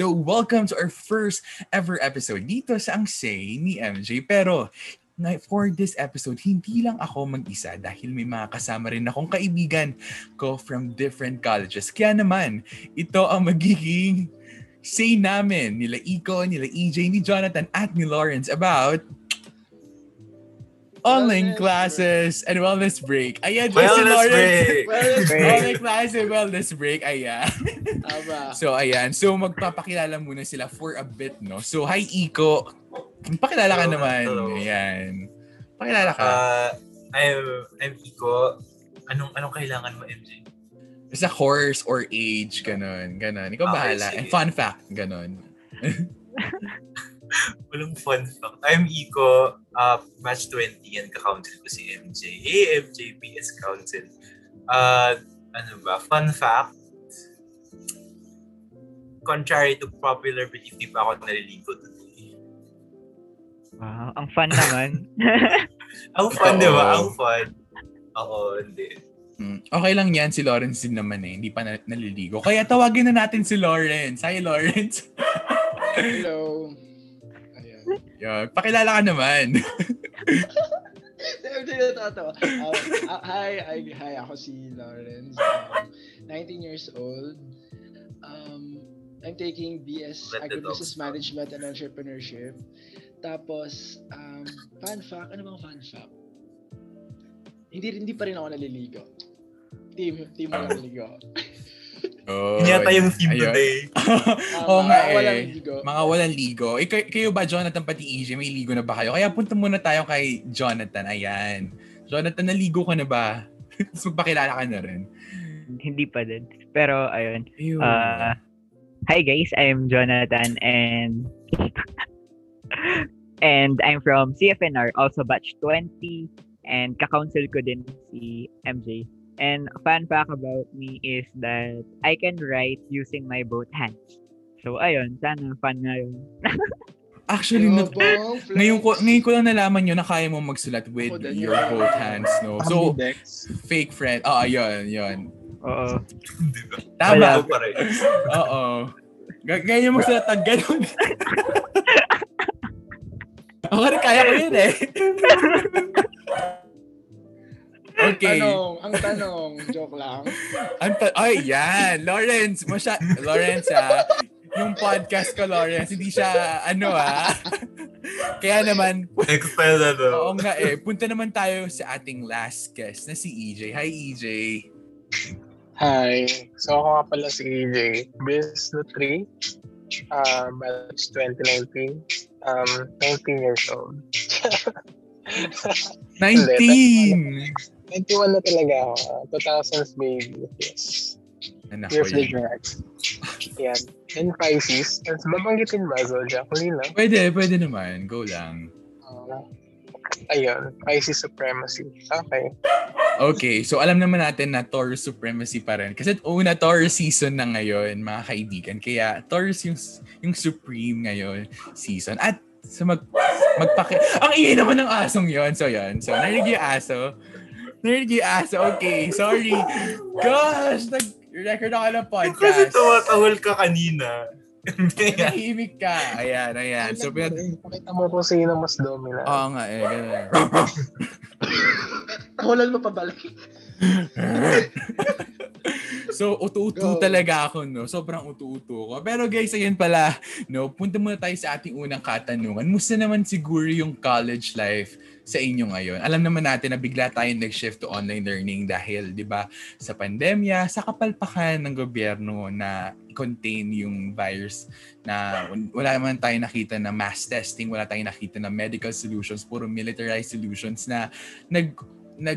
So, welcome to our first ever episode dito sa Ang Say ni MJ. Pero, for this episode, hindi lang ako mag-isa dahil may mga kasama rin akong kaibigan ko from different colleges. Kaya naman, ito ang magiging say namin nila Iko, nila EJ, ni Jonathan at ni Lawrence about online classes and wellness break. Ayan, wellness break. Wellness break. online classes and wellness break. Ayan. Tama. So, ayan. So, magpapakilala muna sila for a bit, no? So, hi, Iko. Pakilala ka Hello, naman. hello. Ayan. Pakilala ka. Uh, I'm, I'm Iko. Anong, anong kailangan mo, MJ? Sa course or age, ganun. Ganun. Ikaw Okay, bahala. sige. And fun fact, ganun. Walang fun fact. I'm Iko. Uh, match 20 and ka-council ko si MJ. Hey, MJ, PS Council. Uh, ano ba? Fun fact. Contrary to popular belief, di pa ako naliligo today. Wow, ang fun naman. Ang fun, di ba? Ang fun. Oo, hindi. Hmm. Okay lang yan. Si Lawrence din naman eh. Hindi pa na- naliligo. Kaya tawagin na natin si Lawrence. Hi, Lawrence. Hello. Yun. Pakilala ka naman. Hindi na natatawa. Um, ah, hi, hi, hi, ako si Lawrence. Um, 19 years old. Um, I'm taking BS Agribusiness. Management and Entrepreneurship. Tapos, um, fun fact, ano bang fun fact? Hindi, hindi pa rin ako naliligo. Team, team mo Ah. naliligo. Oh, Yun yata yung theme ayun. today. Oo nga eh. Walang ligo. Mga walang ligo. Eh, kay- kayo ba, Jonathan, pati EJ, may ligo na ba kayo? Kaya punta muna tayo kay Jonathan. Ayan. Jonathan, naligo ka na ba? Tapos magpakilala ka na rin. Hindi pa din. Pero, ayun. Ayun. Uh, hi guys, I'm Jonathan and and I'm from CFNR, also batch 20 and ka-council ko din si MJ. And fun fact about me is that I can write using my both hands. So ayun, sana fun na yun. Actually, na, Yabang flex. ngayon, ko, ngayon ko lang nalaman yun na kaya mo magsulat with din your yun. both hands, no? So, fake friend. Oo, yun, yun. Oo. Tama. Oo. Ganyan mo magsulat ng ganun. Ako rin kaya ko yun eh. Okay. Tanong, ang tanong, joke lang. Ang ta- Ay, yan. Lawrence, masya... Lawrence, ha? Yung podcast ko, Lawrence, hindi siya, ano, ha? Kaya naman, Expel na to. oo nga eh, punta naman tayo sa ating last guest na si EJ. Hi, EJ. Hi. So ako nga pala si EJ. Biz no 3. Uh, batch 2019. Um, 19 years old. 19! 21 na talaga ako. Uh, 2000s baby. Yes. Anak Year of the. Drax. Yan. And Pisces. Tapos babanggitin ba, Zodiac? Huli lang. Pwede, pwede naman. Go lang. Uh, ayun. Pisces supremacy. Okay. Okay, so alam naman natin na Taurus supremacy pa rin. Kasi una Taurus season na ngayon, mga kaibigan. Kaya Taurus yung, yung supreme ngayon season. At sa mag, magpaki... Ang ingay naman ng asong yon So yon So narinig yung aso. Narinig yung aso. Okay, sorry. Gosh, nag-record ako ng Kasi podcast. tumatahol ka kanina. Nahimik ka. Ayan, ayan. So, pinat- Pakita mo kung sino mas dominant. Oo nga eh, ganun. Tahulan mo pabalik. so, utu-utu Go. talaga ako, no? Sobrang utu-utu ko. Pero guys, ayun pala, no? Punta muna tayo sa ating unang katanungan. Musta naman siguro yung college life sa inyo ngayon? Alam naman natin na bigla tayong nag-shift to online learning dahil, di ba, sa pandemya, sa kapalpakan ng gobyerno na contain yung virus na wala naman tayo nakita na mass testing, wala tayong nakita na medical solutions, puro militarized solutions na nag nag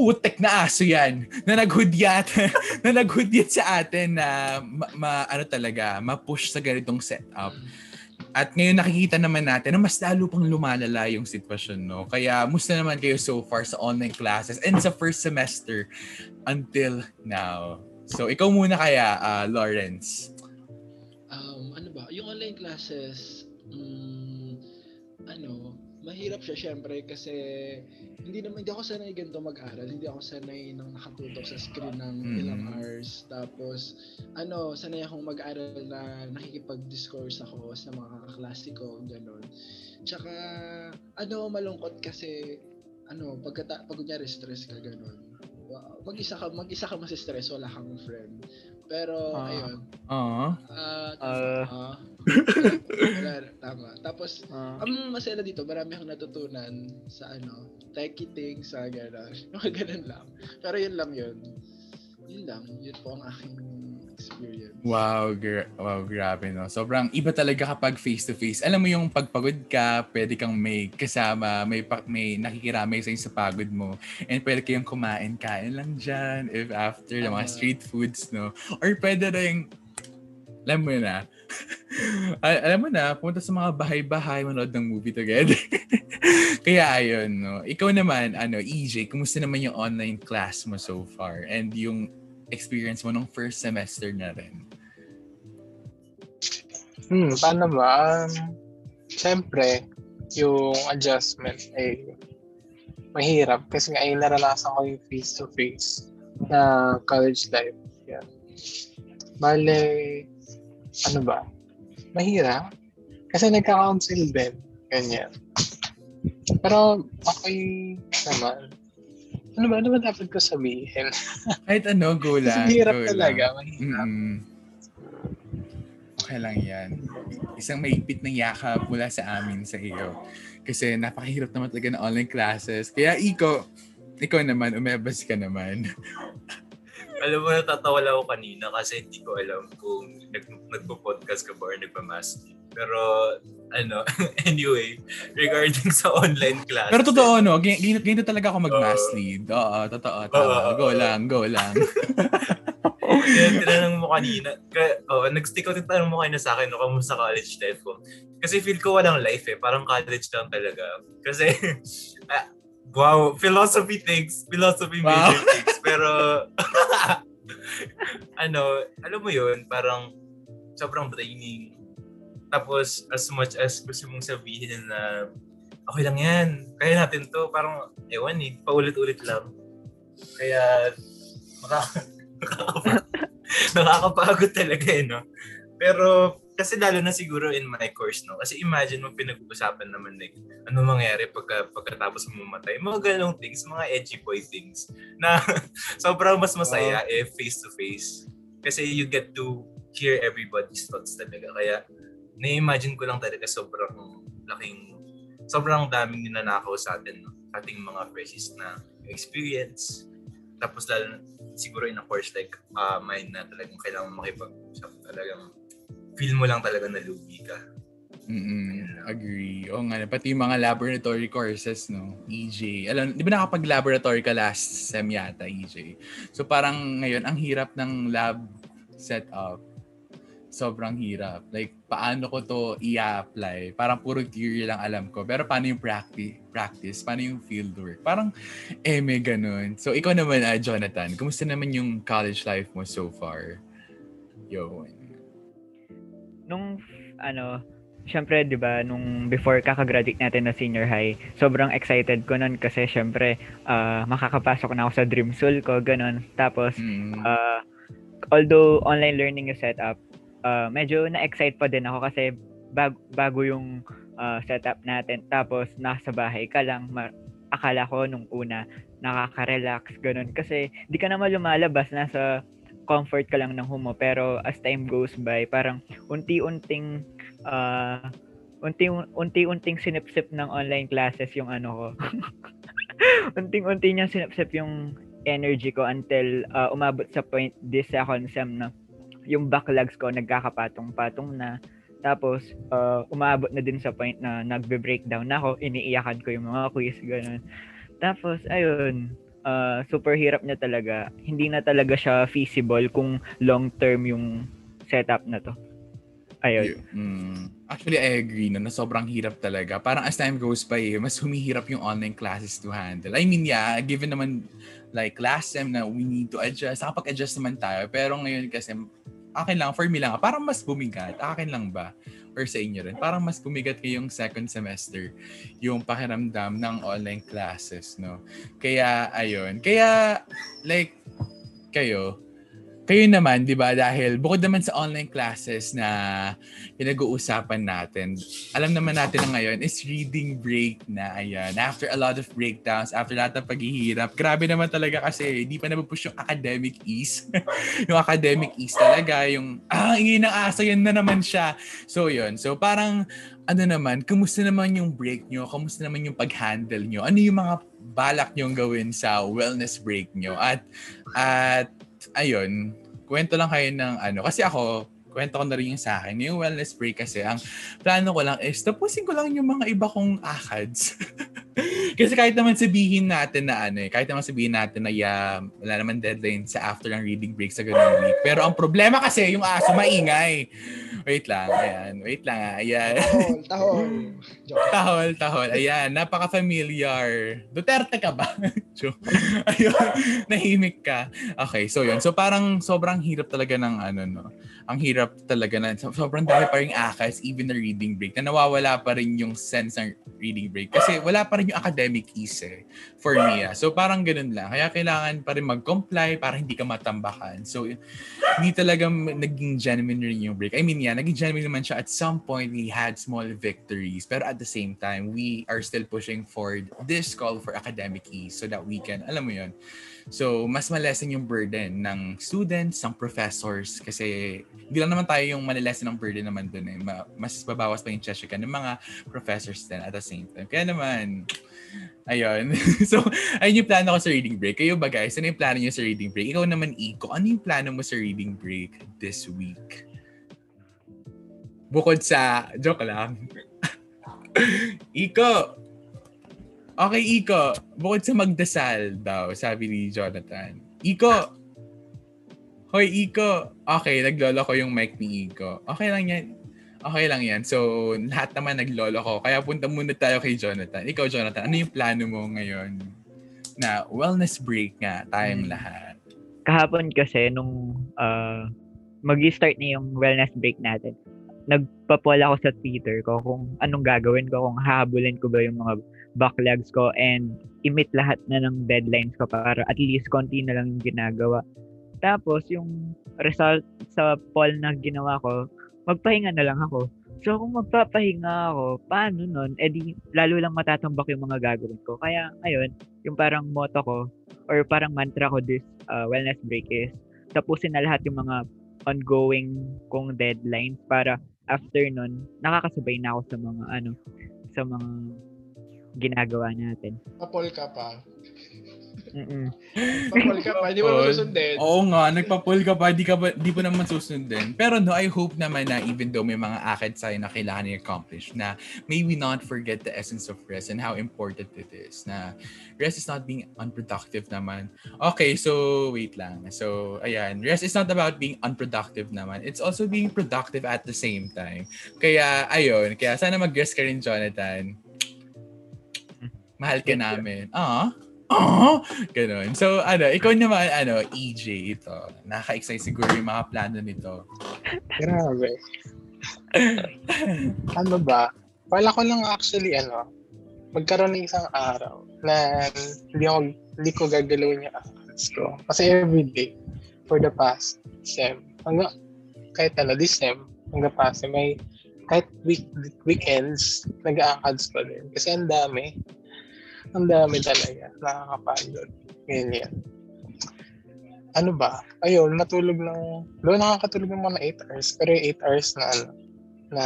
putek na aso yan na naghudyat na naghudyat sa atin na ma, ma- ano talaga ma-push sa ganitong setup. At ngayon nakikita naman natin na mas lalo pang lumalala yung sitwasyon no? Kaya musta naman kayo so far sa online classes and sa first semester until now? So ikaw muna kaya ah, Lawrence. Um, ano ba? Yung online classes, mm, ano, mahirap siya syempre kasi hindi naman hindi ako sanay ganito mag-aral. Hindi ako sanay nang nakatutok sa screen ng Mm. ilang hours. Tapos ano, sanay akong mag-aral na nakikipag-discourse ako sa mga kaklase ko, ganun. Tsaka ano, malungkot kasi ano, pagkata pag kunyari stress ka ganun. Mag-isa ka, mag-isa ka mas-stress, wala kang friend. Pero Ah. ayun, Ah. ah, Ah. ah, wala, tama. Tapos Ah. ang masaya dito, marami akong natutunan sa ano, techie things, sa gano'n. Mga ganun lang. Pero yun lang yun. Yun lang. Yun po ang aking experience. Wow, gra- wow, grabe no. Sobrang iba talaga kapag face to face. Alam mo yung pagpagod ka, pwede kang may kasama, may pa- may nakikiramay sa sa pagod mo. And pwede kayong kumain, kain lang diyan if after ng mga street foods, no. Or pwede rin alam mo na. Al- alam mo na, pumunta sa mga bahay-bahay, manood ng movie together. Kaya ayun, no. Ikaw naman, ano, EJ, kumusta naman yung online class mo so far? And yung experience mo nung first semester na rin? Hmm, paano ba? Um, Siyempre, yung adjustment ay mahirap kasi nga ay naranasan ko yung face-to-face na college life. Yeah. Bale, ano ba? Mahirap. Kasi nagka-council din. Ganyan. Pero okay naman. Ano ba? Ano ba dapat ko sabihin? Kahit ano, go Kasi lang. mahirap go talaga. Lang. Mahirap. Mm-mm. Okay lang yan. Isang maipit na yakap mula sa amin sa iyo. Kasi napakahirap naman talaga ng online classes. Kaya Iko, ikaw naman, umebas ka naman. Alam mo, natatawa lang ako kanina kasi hindi ko alam kung nag, nagpo-podcast ka ba or nagpa-mask. Pero, ano, anyway, regarding sa online class. Pero totoo, no? Gan- Ganito, ganito talaga ako mag-mass Oo. lead. Oo, totoo. Tama. Oo. Go lang, go lang. Kaya tinanong mo kanina, ka, oh, nag-stick out yung tanong mo kanina sa akin, no, kamusta college life ko? Kasi feel ko walang life eh, parang college lang talaga. Kasi, ah, wow, philosophy things, philosophy Wow. major things. Pero, ano, alam mo yun, parang sobrang draining. Tapos, as much as gusto mong sabihin na, okay lang yan, kaya natin to, parang, ewan eh, paulit-ulit lang. Kaya, nakakapa- nakakapagod talaga eh, no? Pero, kasi lalo na siguro in my course, no? Kasi imagine mo pinag-uusapan naman like, ano mangyari pagka, pagkatapos mo mamatay. Mga ganong things, mga edgy boy things, na sobrang mas masaya eh face-to-face. Kasi you get to hear everybody's thoughts talaga. Kaya, na-imagine ko lang talaga sobrang laking, sobrang daming ninanakaw sa atin, no? Ating mga freshies na experience. Tapos lalo na, siguro in a course like uh, mine na talagang kailangan makipag-usap talagang feel mo lang talaga na lugi ka. Mm-mm, agree. O nga, pati yung mga laboratory courses, no? EJ. Alam, di ba nakapag-laboratory ka last sem yata, EJ? So parang ngayon, ang hirap ng lab setup. Sobrang hirap. Like, paano ko to i-apply? Parang puro theory lang alam ko. Pero paano yung practice? practice? Paano yung fieldwork? Parang, eh, may ganun. So, ikaw naman, ah, Jonathan, kumusta naman yung college life mo so far? Yo. Nung ano, syempre 'di ba nung before kakagraduate natin na senior high, sobrang excited ko noon kasi syempre ah, makakapasok na ako sa dream school ko, ganun. Tapos Mm. ah, although online learning yung setup, ah, medyo na-excite pa din ako kasi bag, bago yung ah, setup natin. Tapos nasa bahay ka lang, ma- akala ko nung una nakaka-relax ganun kasi di ka naman lumalabas nasa comfort ka lang ng humo pero as time goes by parang unti-unting ah unti unti-unting sinipsip ng online classes yung ano ko. Unting-unti niyang sinipsip yung energy ko until ah, umabot sa point this second sem na yung backlogs ko nagkakapatong-patong na. Tapos ah, umabot na din sa point na nagbe-breakdown na ako iniiyakan ko yung mga quiz ganun. Tapos ayun ah, super hirap niya talaga hindi na talaga siya feasible kung long term yung setup na to ayun Mm. Actually, I agree no, na sobrang hirap talaga. Parang as time goes by, eh, mas humihirap yung online classes to handle. I mean, yeah, given naman like last time na we need to adjust, nakapag-adjust naman tayo. Pero ngayon kasi akin lang, for me lang, parang mas bumigat. Akin lang ba? Or sa inyo rin? Parang mas bumigat kayong second semester yung pakiramdam ng online classes, no? Kaya, ayun. Kaya, like, kayo, kayo naman, di ba, dahil bukod naman sa online classes na pinag-uusapan natin, alam naman natin na ngayon is reading break na, ayan. After a lot of breakdowns, after lahat ng paghihirap, grabe naman talaga kasi hindi pa napupush yung academic ease. yung academic ease talaga, yung, ah, aso, yan na naman siya. So, yun. So, parang, ano naman, kumusta naman yung break nyo? Kumusta naman yung pag-handle nyo? Ano yung mga balak nyo gawin sa wellness break nyo? At, at, ayun, kwento lang kayo ng ano. Kasi ako, kwento ko na rin yung sa akin. Yung wellness break kasi, ang plano ko lang is tapusin ko lang yung mga iba kong akads. kasi kahit naman sabihin natin na ano eh, kahit naman sabihin natin na yeah, wala naman deadline sa after ng reading break sa ganung week. Pero ang problema kasi, yung aso maingay. Wait lang, ayan. Wait lang, ayan. Tahol, tahol. Joke. tahol, tahol. Ayan, napaka-familiar. Duterte ka ba? Ayun, nahimik ka. Okay, so yun. So parang sobrang hirap talaga ng ano, no? Ang hirap talaga na, so- sobrang dami pa rin akas, even na reading break, na nawawala pa rin yung sense ng reading break. Kasi wala pa rin yung academic ease eh, for me. Ah. So parang ganun lang. Kaya kailangan pa rin mag-comply para hindi ka matambakan. So hindi talaga naging genuine rin yung break. I mean, yeah, naging genuine naman siya. At some point, we had small victories. Pero at the same time, we are still pushing forward this call for academic ease so that we can, alam mo yun, So, mas malesen yung burden ng students, ng professors, kasi hindi lang naman tayo yung malilesen ng burden naman dun eh. Ma- mas babawas pa yung cheshire ng mga professors din at the same time. Kaya naman, ayun. so, ayun yung plano ko sa reading break. Kayo ba guys, ano yung plano niyo sa reading break? Ikaw naman, Iko, ano yung plano mo sa reading break this week? Bukod sa, joke lang. Iko, Okay, Iko. Bukod sa magdasal daw, sabi ni Jonathan. Iko! Hoy, Iko! Okay, naglolo ko yung mic ni Iko. Okay lang yan. Okay lang yan. So, lahat naman naglolo ko. Kaya punta muna tayo kay Jonathan. Ikaw, Jonathan, ano yung plano mo ngayon? Na wellness break nga, tayong Hmm. lahat. kahapon kasi nung uh, mag-start na yung wellness break natin, nagpa-poll ako sa Twitter ko kung anong gagawin ko, kung hahabulin ko ba yung mga backlogs ko and i-meet lahat na ng deadlines ko para at least konti na lang yung ginagawa. Tapos yung result sa poll na ginawa ko, magpahinga na lang ako. So kung magpapahinga ako, paano nun? Eh di, lalo lang matatambak yung mga gagawin ko. Kaya ngayon, yung parang motto ko, or parang mantra ko this uh, wellness break is, tapusin na lahat yung mga ongoing kong deadlines para after nun, nakakasabay na ako sa mga ano, sa mga ginagawa natin. Papol ka pa. Mm-mm. Papol ka pa. Hindi mo naman susundin. Oo nga, nagpa-pull ka pa, di, ka ba, di pa naman susundin. Pero no, I hope naman na even though may mga akad sa'yo na kailangan i-accomplish, na may we not forget the essence of rest and how important it is. Na rest is not being unproductive naman. Okay, so wait lang. So, ayan, rest is not about being unproductive naman. It's also being productive at the same time. Kaya, ayun, kaya sana mag-rest ka rin, Jonathan. Mahal ka namin. Ah? Ah? Ganon. So, ano, ikaw naman, ano, EJ, ito. Naka-excite siguro yung mga plano nito. Grabe. ano ba? Wala ko lang actually, ano, magkaroon ng isang araw na hindi ako, hindi ko gagalawin yung accounts ko. Kasi everyday, for the past sem, hanggang, kahit ano, this sem, hanggang past may, kahit week, weekends, nag-accounts pa din. Kasi ang dami. Ang dami talaga. Nakakapagod. Ganyan. Ano ba? Ayun, matulog lang. Doon nakakatulog ng mga 8 hours. Pero yung 8 hours na ano, na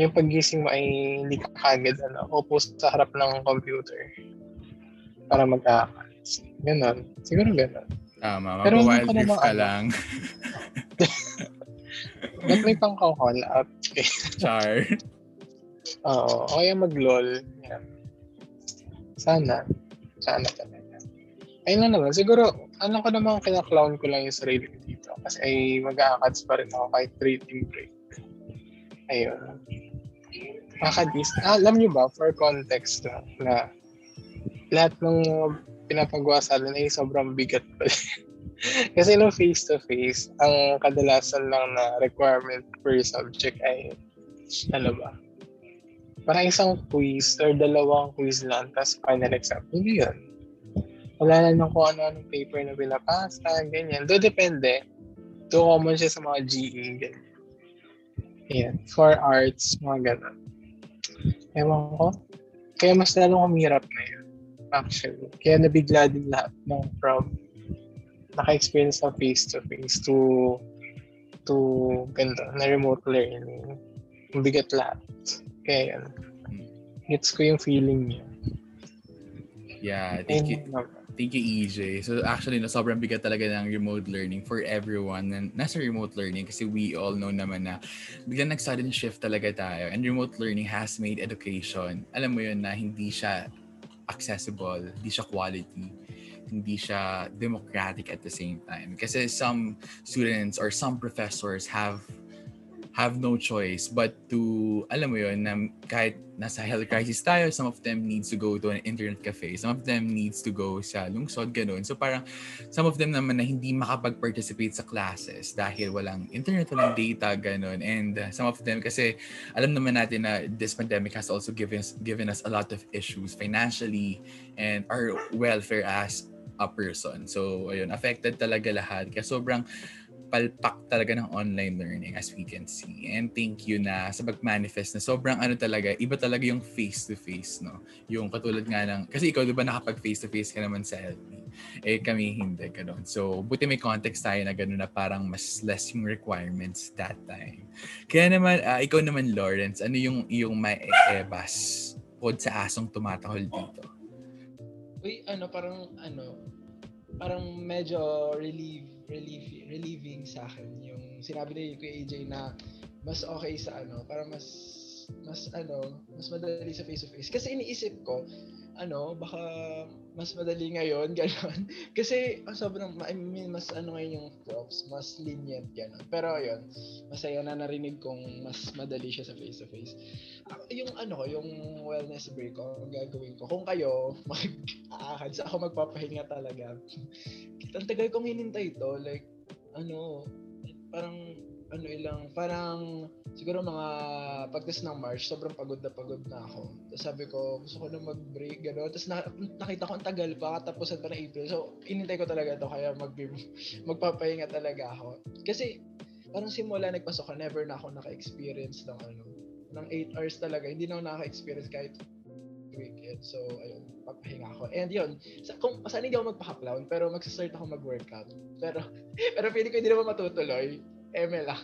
yung pagising mo ay hindi ka kagad ano, upo sa harap ng computer para mag-aakals. Ganon. Siguro ganon. Tama, Pero mag-wild ka ano. lang. Ba't may pang call out? Char. Oo. O kaya mag-lol. Yan. Sana. Sana talaga. Ayun lang naman. Siguro, ano ko naman kina-clown ko lang yung sarili ko dito. Kasi ay mag-aakads pa rin ako kahit reading break. Ayun. Nakakadis. Ah, alam niyo ba, for context lang, na lahat ng pinapagawa sa atin ay sobrang bigat pa Kasi no face-to-face, ang kadalasan lang na requirement per subject ay, ano ba, parang isang quiz or dalawang quiz lang, tapos final exam. Hindi yun. Wala na nung kung ano-anong paper na pinapasa, ganyan. Do depende. Do common siya sa mga GE, ganyan. Yan. For arts, mga ganun. Ewan ko. Kaya mas lalong umirap na yun. Actually. Kaya nabigla din lahat ng from naka-experience ng face-to-face to to ganito, na remote learning. Mabigat lahat. Kaya yun. Gets ko yung feeling niya. Yeah, thank you. And, Thank you, EJ. So actually, no, sobrang bigat talaga ng remote learning for everyone na nasa remote learning kasi we all know naman na biglang nag-sudden shift talaga tayo and remote learning has made education, alam mo yun na hindi siya accessible, hindi siya quality, hindi siya democratic at the same time. Kasi some students or some professors have have no choice but to, alam mo yun, na kahit nasa health crisis tayo, some of them needs to go to an internet cafe, some of them needs to go sa lungsod, ganun. So parang some of them naman na hindi makapag-participate sa classes dahil walang internet, walang data, ganun. And uh, some of them, kasi alam naman natin na this pandemic has also given us, given us a lot of issues financially and our welfare as a person. So, ayun, affected talaga lahat. Kaya sobrang palpak talaga ng online learning as we can see. And thank you na sa pag-manifest na sobrang ano talaga, iba talaga yung face-to-face, no? Yung katulad nga ng, kasi ikaw di ba nakapag face-to-face ka naman sa LP? Eh kami hindi ganun. So buti may context tayo na gano'n na parang mas less yung requirements that time. Kaya naman, uh, ikaw naman Lawrence, ano yung yung may ebas pod sa asong tumatahol dito? Uy, ano, parang, ano, parang medyo relieve relief, relieving sa akin yung sinabi ni Kuya AJ na mas okay sa ano, para mas mas ano, mas madali sa face to face. Kasi iniisip ko, ano, baka mas madali ngayon, gano'n. Kasi ang sobrang, I mean, mas ano ngayon yung props, mas lenient, gano'n. Pero ayun, masaya na narinig kong mas madali siya sa face-to-face. Yung ano ko, yung wellness break ko, ang gagawin ko, kung kayo, mag-aakad sa ako magpapahinga talaga. ang tagal kong hinintay ito, like, ano, parang ano ilang, parang siguro mga pagtas ng March, sobrang pagod na pagod na ako. Tapos sabi ko, gusto ko na mag-break, gano'n. Tapos na, nakita ko ang tagal pa, katapusan pa ng April. So, inintay ko talaga to kaya mag magpapahinga talaga ako. Kasi, parang simula nagpasok ka, never na ako naka-experience ng ano, ng 8 hours talaga. Hindi na ako naka-experience kahit weekend. So, ayun, papahinga ako. And yun, sa, kung, sana hindi ako magpa-clown, pero magsa-start ako mag-workout. Pero, pero pwede ko hindi naman matutuloy eme lang.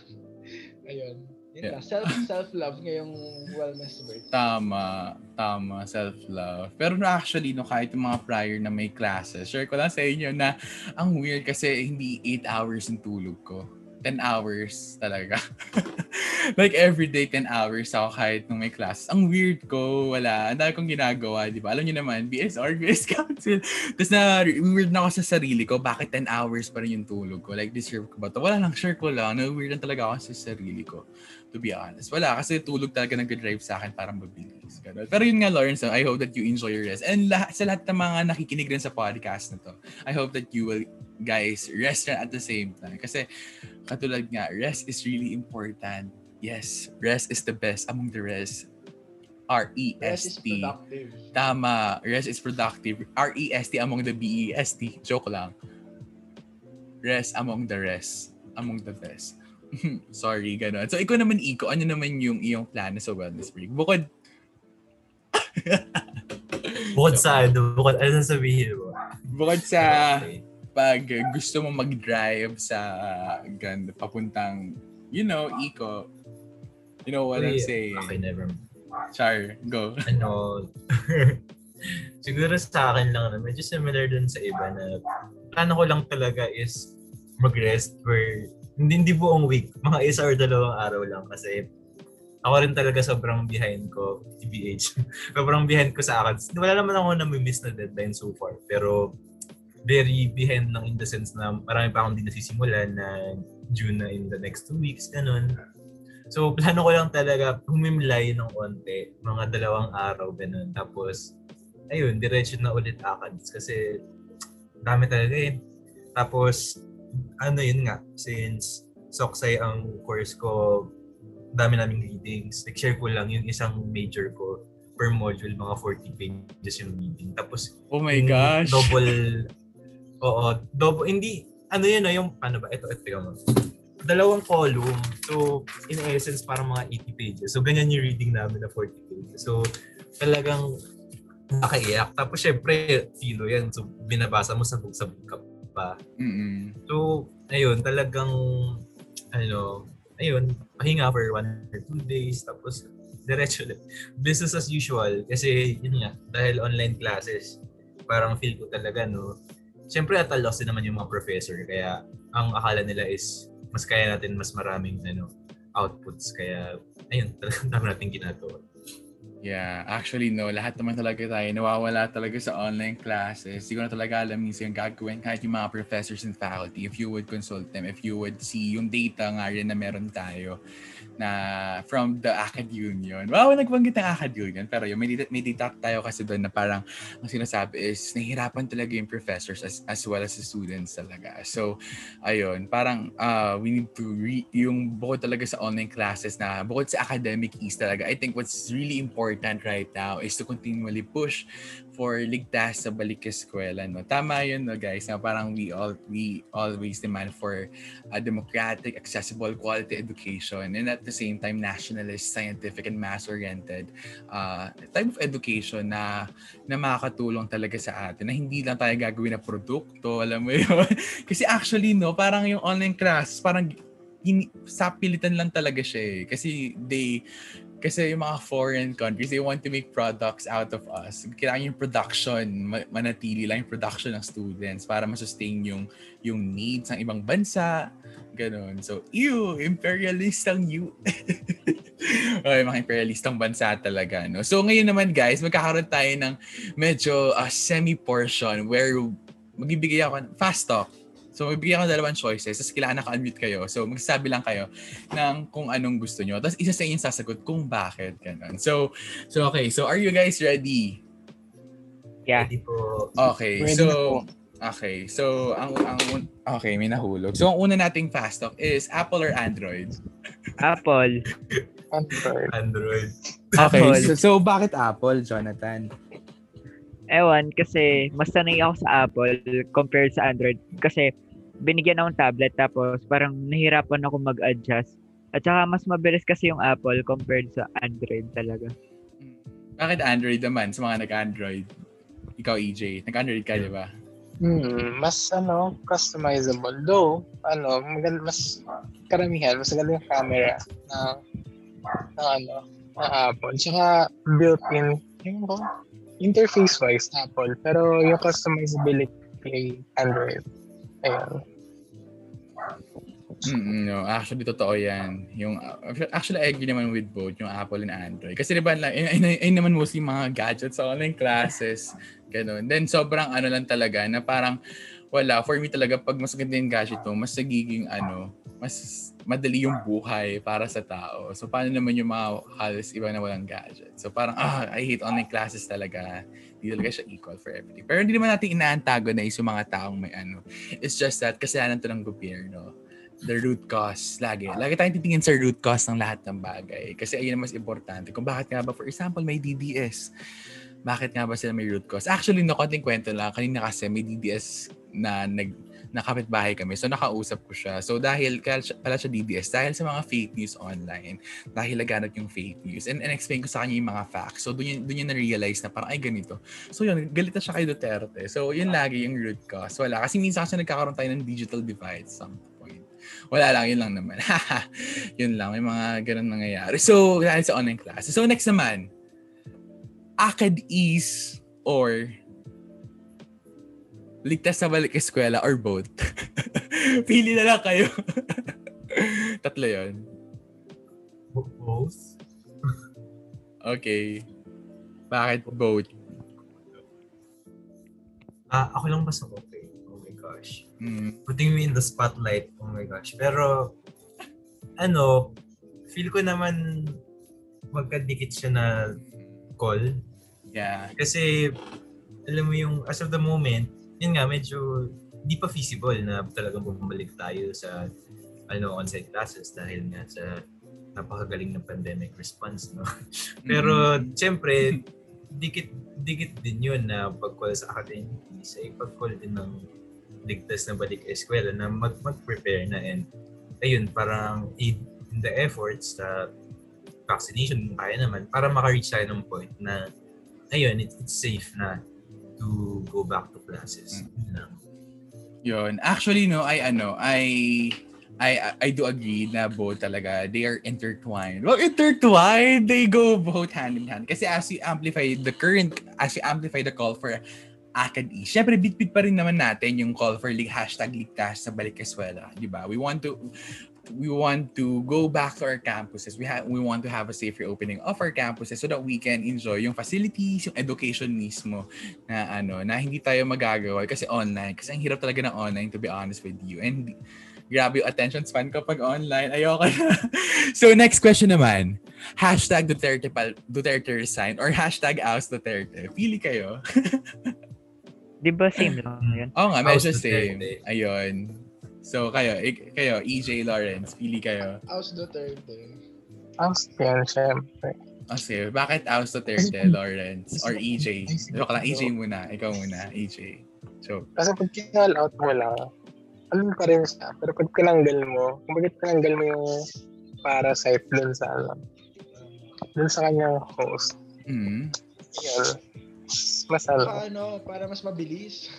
Ayun. Yun yeah. Self, self-love ngayong wellness break. Tama. Tama. Self-love. Pero no, actually, no, kahit yung mga prior na may classes, share ko lang sa inyo na ang weird kasi hindi 8 hours yung tulog ko. 10 hours talaga. like every day 10 hours ako kahit nung may class. Ang weird ko, wala. Ang dami kong ginagawa, di ba? Alam niyo naman, BSR, BS Council. Tapos na weird na ako sa sarili ko, bakit 10 hours pa rin yung tulog ko? Like, deserve ko ba to? Wala lang, sure ko lang. Na weird lang talaga ako sa sarili ko. To be honest. Wala, kasi tulog talaga nag-drive sa akin parang mabilis. Pero yun nga, Lawrence, I hope that you enjoy your rest. And lahat, sa lahat ng mga nakikinig rin sa podcast na to, I hope that you will, guys, rest at the same time. Kasi, katulad nga, rest is really important Yes, rest is the best among the rest. R-E-S-T. Rest is productive. Tama. Rest is productive. R-E-S-T among the B-E-S-T. Joke lang. Rest among the rest. Among the best. Sorry, gano'n. So, ikaw naman, Iko, ano naman yung iyong plano sa wellness break? Bukod... bukod sa ano, bukod ano sabihin mo? Bukod sa pag gusto mo mag-drive sa gan papuntang you know, Iko, You know what Wait, I'm saying? Okay, never Char, go. Ano, siguro sa akin lang na medyo similar dun sa iba na plano ko lang talaga is mag-rest for hindi, hindi buong week, mga isa or dalawang araw lang kasi ako rin talaga sobrang behind ko, TBH. sobrang behind ko sa akin. Wala naman ako na miss na deadline so far, pero very behind lang in the sense na marami pa akong hindi nasisimulan na June na in the next two weeks, ganun. So, plano ko lang talaga humimlay ng konti, mga dalawang araw, ganun. Tapos, ayun, diretso na ulit ACADS kasi dami talaga eh. Tapos, ano yun nga, since Soksay ang course ko, dami naming readings. Like, share ko lang yung isang major ko per module, mga 40 pages yung reading. Tapos, Oh my gosh. Double, oo, double, hindi, ano yun, no, yung, ano ba, ito, ito yung, dalawang column. So, in essence, parang mga 80 pages. So, ganyan yung reading namin na 40 pages. So, talagang nakaiyak. Tapos, syempre, filo yan. So, binabasa mo, sabog-sabog ka pa. Mm-mm. So, ayun, talagang, ano, ayun, pahinga for one or two days. Tapos, diretso. Business as usual. Kasi, yun nga, dahil online classes, parang feel ko talaga, no, Siyempre, at a loss din naman yung mga professor. Kaya, ang akala nila is, mas kaya natin mas maraming ano outputs. Kaya, ayun, talagang dami natin ginagawa. Yeah, actually no, lahat naman talaga tayo nawawala talaga sa online classes. Hindi ko na talaga alam minsan yung gagawin kahit yung mga professors and faculty. If you would consult them, if you would see yung data nga rin na meron tayo na from the Acad Union. Wow, nagbanggit ng Acad Union. Pero yung may, may data tayo kasi doon na parang ang sinasabi is nahihirapan talaga yung professors as, as well as the students talaga. So, ayun, parang uh, we need to re- yung bukod talaga sa online classes na bukod sa academic ease talaga, I think what's really important right now is to continually push for ligtas sa balik eskwela. No? Tama yun, no, guys, na parang we all we always demand for a democratic, accessible, quality education and at the same time nationalist, scientific, and mass-oriented uh, type of education na na makakatulong talaga sa atin na hindi lang tayo gagawin na produkto, alam mo yun. Kasi actually, no, parang yung online class, parang sapilitan lang talaga siya eh. Kasi they, kasi yung mga foreign countries, they want to make products out of us. Kailangan yung production, ma- manatili lang yung production ng students para masustain yung, yung needs ng ibang bansa. Ganon. So, ew, imperialistang you. okay, mga imperialistang bansa talaga. No? So, ngayon naman guys, magkakaroon tayo ng medyo uh, semi-portion where magbibigay ako fast talk. So, magbibigay ako ng dalawang choices. Tapos kailangan naka-unmute kayo. So, magsasabi lang kayo ng kung anong gusto nyo. Tapos isa sa inyo sasagot kung bakit. Ganun. So, so okay. So, are you guys ready? Yeah. Hindi po, Okay. Ready so, po. okay. So, ang, ang, un- okay, may nahulog. So, ang una nating fast talk is Apple or Android? Apple. Android. Android. Okay. Apple. So, so bakit Apple, Jonathan? Ewan, kasi mas sanay ako sa Apple compared sa Android. Kasi binigyan akong tablet tapos parang nahirapan ako mag-adjust. At saka mas mabilis kasi yung Apple compared sa Android talaga. Bakit Android naman sa mga nag-Android? Ikaw, EJ. Nag-Android ka, di ba? Hmm, mas ano, customizable. Though, ano, maganda, mas karamihan, mas maganda yung camera ng, ng ano, ng Apple. Tsaka built-in, yung ba? Interface-wise, Apple. Pero yung customizability Android. Ayun. Mm, no, actually totoo 'yan. Yung actually I agree naman with both, yung Apple and Android. Kasi 'di ba lang ay, ay, ay naman mostly mga gadgets sa online classes, ganun. Then sobrang ano lang talaga na parang wala for me talaga pag mas maganda yung gadget mo, mas nagiging ano, mas madali yung buhay para sa tao. So paano naman yung mga halos iba na walang gadget? So parang ah, I hate online classes talaga. Hindi talaga siya equal for everything. Pero hindi naman natin ina-antagonize yung mga taong may ano. It's just that kasalanan to ng gobyerno the root cause lagi. Lagi tayong titingin sa root cause ng lahat ng bagay. Kasi ayun ang mas importante. Kung bakit nga ba, for example, may DDS. Bakit nga ba sila may root cause? Actually, no, konting kwento lang. Kanina kasi may DDS na nag nakapit bahay kami. So, nakausap ko siya. So, dahil pala siya DDS, dahil sa mga fake news online, dahil laganap yung fake news. And, and explain ko sa kanya yung mga facts. So, doon yun, doon yun na-realize na parang, ay, ganito. So, yun, galit na siya kay Duterte. So, yun lagi yung root cause. Wala. Kasi minsan kasi nagkakaroon tayo ng digital divide some point. Wala lang, yun lang naman. yun lang, may mga ganun nangyayari. So, dahil sa online classes. So, next naman, ACAD Ease or ligtas sa balik eskwela or both? Pili na lang kayo. Tatlo yun. Both? Okay. Bakit both? Ah, ako lang basta okay. Oh my gosh. Mm. Putting me in the spotlight. Oh my gosh. Pero, ano, feel ko naman magkadikit siya na call. Yeah. Kasi, alam mo yung, as of the moment, yun nga, medyo hindi pa feasible na talagang bumalik tayo sa ano on-site classes dahil nga sa napakagaling ng pandemic response no? Pero Mm. syempre dikit dikit din yun na pag-call sa academics ay pag-call din ng ligtas na balik eskwela na mag mag-prepare na. And ayun parang in the efforts sa vaccination kung kaya naman para maka-reach tayo ng point na ayun it, it's safe na to go back to classes Yun lang. Yun. Actually, no, I ano, I I I do agree na both talaga they are intertwined. Well, intertwined, they go both hand in hand. Kasi as you amplify the current, as you amplify the call for acad e, syempre bit-bit pa rin naman natin yung call for like, hashtag ligtas sa balik eskwela, di ba? We want to we want to go back to our campuses. We have we want to have a safer opening of our campuses so that we can enjoy yung facilities, yung education mismo na ano, na hindi tayo magagawa kasi online. Kasi ang hirap talaga ng online to be honest with you. And grabe yung attention span ko pag online. Ayoko na. so next question naman. Hashtag Duterte, pal, Duterte resign or hashtag oust Duterte. Pili kayo. Di ba same lang yun? Oo nga, medyo same. Ayun. So kayo, ik- kayo, EJ Lawrence, pili kayo. House Duterte. Ang yan, syempre. Kasi, bakit oust Duterte, Lawrence? Or EJ? Joke lang, EJ muna. Ikaw muna, EJ. So, Kasi pag kinall out mo lang, alam pa rin siya. Pero pag tinanggal mo, kung bakit tinanggal mo yung parasite dun sa ano, dun sa kanyang host, mm, yun, mas ano, ano, para mas mabilis.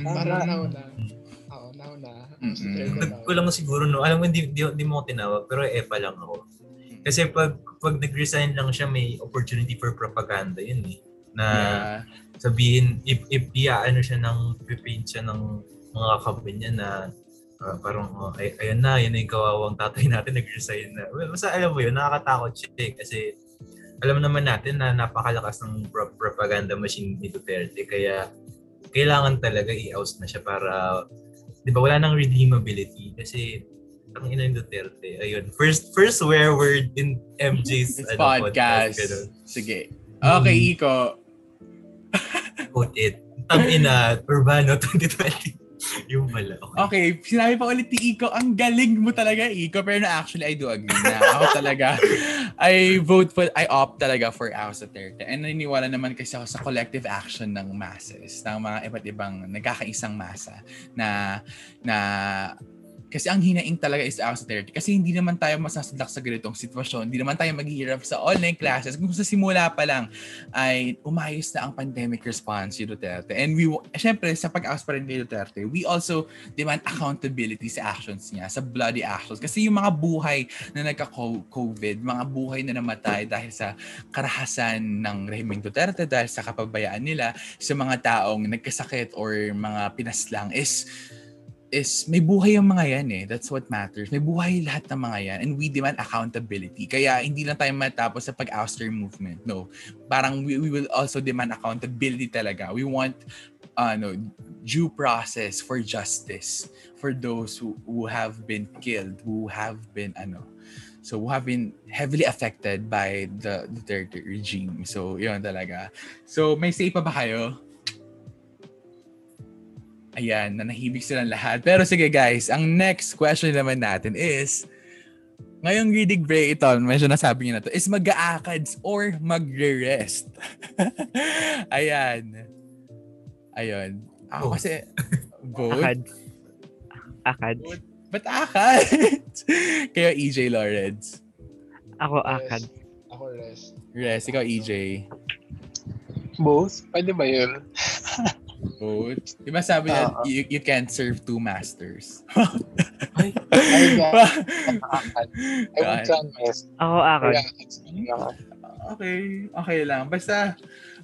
Mm. Para Tama. nauna. Duterte na. ko lang siguro no, alam mo hindi, hindi, hindi mo tinawag pero epa lang ako. Kasi pag pag nag-resign lang siya may opportunity for propaganda yun eh. Na yeah. sabihin if if ano siya ng pipaint siya ng mga kampi niya na ah, parang oh, ay, ayun na, yun na yung kawawang tatay natin nag-resign na. Well, basta alam mo yun, nakakatakot siya eh, kasi alam naman natin na napakalakas ng pro- propaganda machine ni Duterte kaya kailangan talaga i-oust na siya para 'di ba wala nang redeemability kasi ang ina ni Duterte ayun first first swear word in MJ's ano, podcast. ganun. Sige. Okay, Iko. quote it tang ina Urbano 2020 yung pala okay. Okay, sinabi pa ulit ni Iko, ang galing mo talaga, Iko. Pero na actually, I do agree na ako talaga, I vote for, I opt talaga for House Duterte. And naniniwala naman kasi ako sa collective action ng masses, ng mga iba't ibang nagkakaisang masa na, na, kasi ang hinaing talaga is House Duterte. Kasi hindi naman tayo masasadak sa ganitong sitwasyon. Hindi naman tayo maghihirap sa online classes. Kung sa simula pa lang ay umayos na ang pandemic response ni Duterte. And we, syempre, sa pag-house pa rin ni Duterte, we also demand accountability sa actions niya, sa bloody actions. Kasi yung mga buhay na nagka-COVID, mga buhay na namatay dahil sa karahasan ng rehimeng Duterte, dahil sa kapabayaan nila, sa mga taong nagkasakit or mga pinaslang is is may buhay yung mga yan eh. That's what matters. May buhay lahat ng mga yan and we demand accountability. Kaya hindi lang tayo matapos sa pag-ouster movement. No. Parang we, we will also demand accountability talaga. We want ano due process for justice for those who, who have been killed, who have been ano So, who have been heavily affected by the Duterte regime. So, yun talaga. So, may say pa ba kayo? Ayan, nanahimik silang lahat. Pero sige guys, ang next question naman natin is, ngayong reading break ito, medyo nasabi niyo na to, is mag-aakads or magre-rest? Ayan. Ayun. Ako Oh. kasi, vote. Akad. Akad. Ba't akads? Kayo, EJ Lawrence. Ako Rest. akad. Ako rest. Rest, ikaw EJ. Both? Pwede ba yun? Vote. Di ba sabi na, Oo. you, you can't serve two masters? Nakakad. I would try my Ako akad. Okay, okay lang. Basta,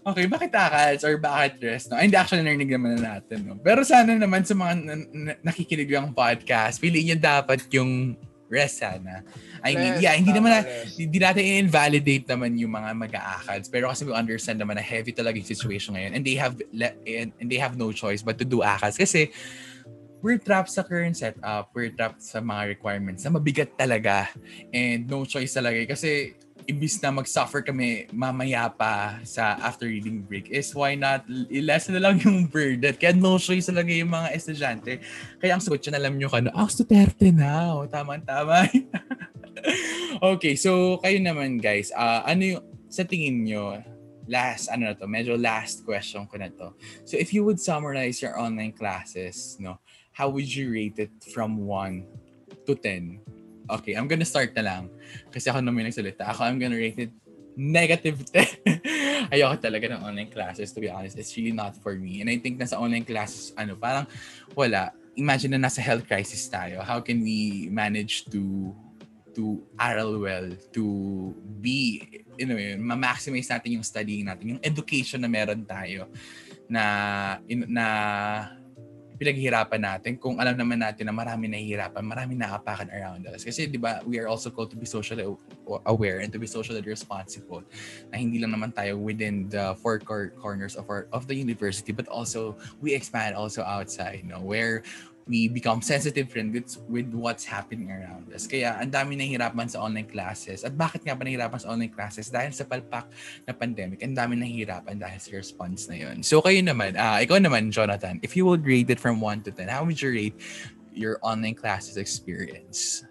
okay, bakit akads or bakit rest? No? Ay, Hindi, actually, narinig naman na natin. No? Pero sana naman sa mga na- na- nakikinig ng podcast, piliin nyo dapat yung rest sana. I mean, yeah, hindi naman na, hindi natin i-invalidate naman yung mga mag-aakads. Pero kasi we understand naman na heavy talaga yung situation ngayon. And they have and, and they have no choice but to do akads. Kasi we're trapped sa current setup. We're trapped sa mga requirements na mabigat talaga. And no choice talaga. eh. Kasi imbis na mag-suffer kami mamaya pa sa after reading break is why not ilesa na lang yung burden. Kaya no choice talaga yung mga estudyante. Kaya ang sagot yun, alam nyo kano, ah, Duterte na. O, tama-tama. okay, so kayo naman guys, uh, ano yung, sa tingin nyo, last, ano na to, medyo last question ko na to. So if you would summarize your online classes, no, how would you rate it from 1 to 10? Okay, I'm gonna start na lang. Kasi ako naman nagsalita. Ako, I'm gonna rate it negative 10. Ayoko talaga ng online classes, to be honest. It's really not for me. And I think na sa online classes, ano, parang wala. Imagine na nasa health crisis tayo. How can we manage to to aral well, to be, you know, ma-maximize natin yung studying natin, yung education na meron tayo na in, na pinaghihirapan natin kung alam naman natin na marami nahihirapan, marami naapakan around us. Kasi di ba, we are also called to be socially aware and to be socially responsible. Na hindi lang naman tayo within the four corners of our of the university, but also we expand also outside, no? Where we become sensitive friend with, with what's happening around us. Kaya ang dami nahihirapan sa online classes. At bakit nga ba nahihirapan sa online classes? Dahil sa palpak na pandemic, ang dami nahihirapan dahil sa response na yun. So kayo naman, uh, ikaw naman, Jonathan, if you would rate it from 1 to 10, how would you rate your online classes experience?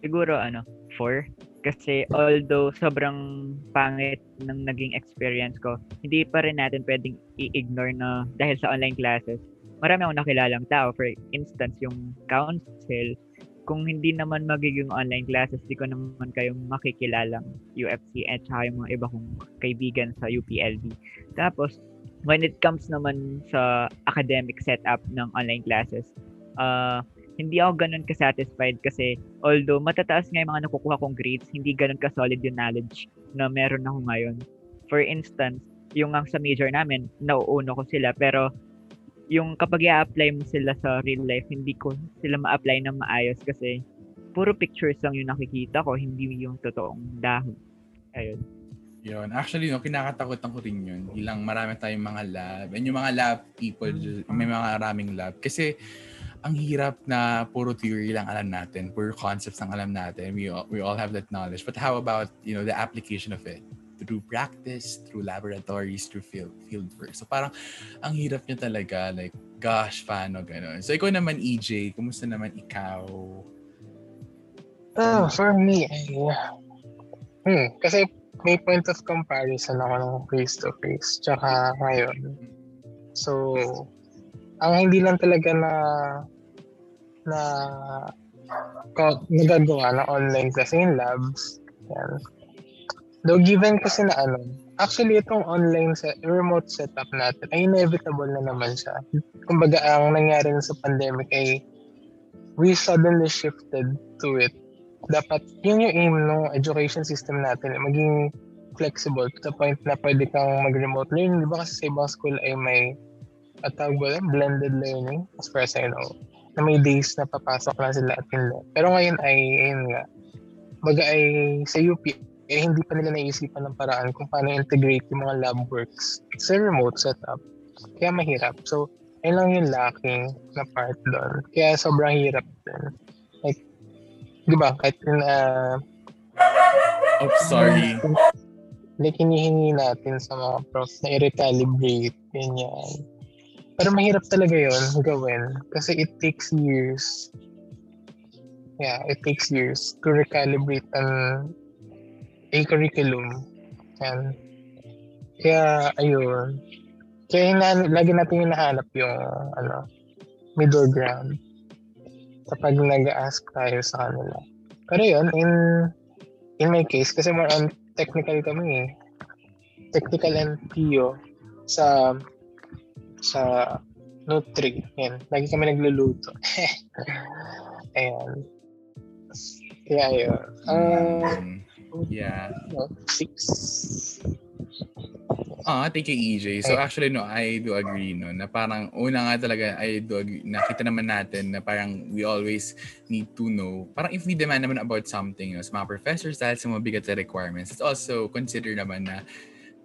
Siguro ano, 4. Kasi although sobrang pangit ng naging experience ko, hindi pa rin natin pwedeng i-ignore na dahil sa online classes, marami akong nakilalang tao. For instance, yung council, kung hindi naman magiging online classes, di ko naman kayong makikilalang UFC at saka yung mga iba kong kaibigan sa UPLB. Tapos, when it comes naman sa academic setup ng online classes, uh, hindi ako ganun ka-satisfied kasi although matataas nga yung mga nakukuha kong grades, hindi ganun ka-solid yung knowledge na meron ako ngayon. For instance, yung sa major namin, nauuno ko sila pero yung kapag i-apply mo sila sa real life, hindi ko sila ma-apply ng maayos kasi puro pictures lang yung nakikita ko, hindi yung totoong dahon. Ayun. Yun. Actually, no, kinakatakutan ko rin yun. Ilang marami tayong mga lab. And yung mga lab people, may mga maraming lab. Kasi, ang hirap na puro theory lang alam natin, puro concepts lang alam natin. We all, we all have that knowledge. But how about, you know, the application of it? Through practice, through laboratories, through field, field work. So parang ang hirap niya talaga, like, gosh, paano gano'n. So ikaw naman, EJ, kumusta naman ikaw? Oh, for me, ay, hmm, kasi may point of comparison ako ng face-to-face, tsaka ngayon. So, ang hindi lang talaga na na nagagawa na online kasi yung labs, yan, Though given kasi na ano, actually itong online set, remote setup natin ay inevitable na naman siya. Kumbaga ang nangyari na sa pandemic ay we suddenly shifted to it. Dapat yun yung aim ng education system natin, maging flexible to the point na pwede kang mag-remote learning. Di ba kasi sa ibang school ay may at ba blended learning as far as I know na may days na papasok lang sila at hindi. Pero ngayon ay, ayun nga, baga ay sa UP, eh hindi pa nila naisipan ng paraan kung paano integrate yung mga lab works sa remote setup. Kaya mahirap. So, ayun lang yung lacking na part doon. Kaya sobrang hirap din. Like, di ba, kahit na... Uh, oh, sorry. Like, hinihingi natin sa mga prof na i-recalibrate, ganyan. Pero mahirap talaga yon gawin kasi it takes years yeah, it takes years to recalibrate and a curriculum. Yan. Kaya, ayun. Kaya hina, lagi natin hinahanap yung ano, middle ground kapag nag-ask tayo sa kanila. Pero yun, in in my case, kasi more on technical kami eh. Technical and PO sa sa Nutri. Yan. Lagi kami nagluluto. Ayan. Kaya yun. Um, Yeah. Six. Ah, thank you, EJ. So actually, no, I do agree, no, na parang una nga talaga, I do agree, nakita naman natin na parang we always need to know, parang if we demand naman about something, no, sa mga professors dahil sa mga bigat na requirements, it's also consider naman na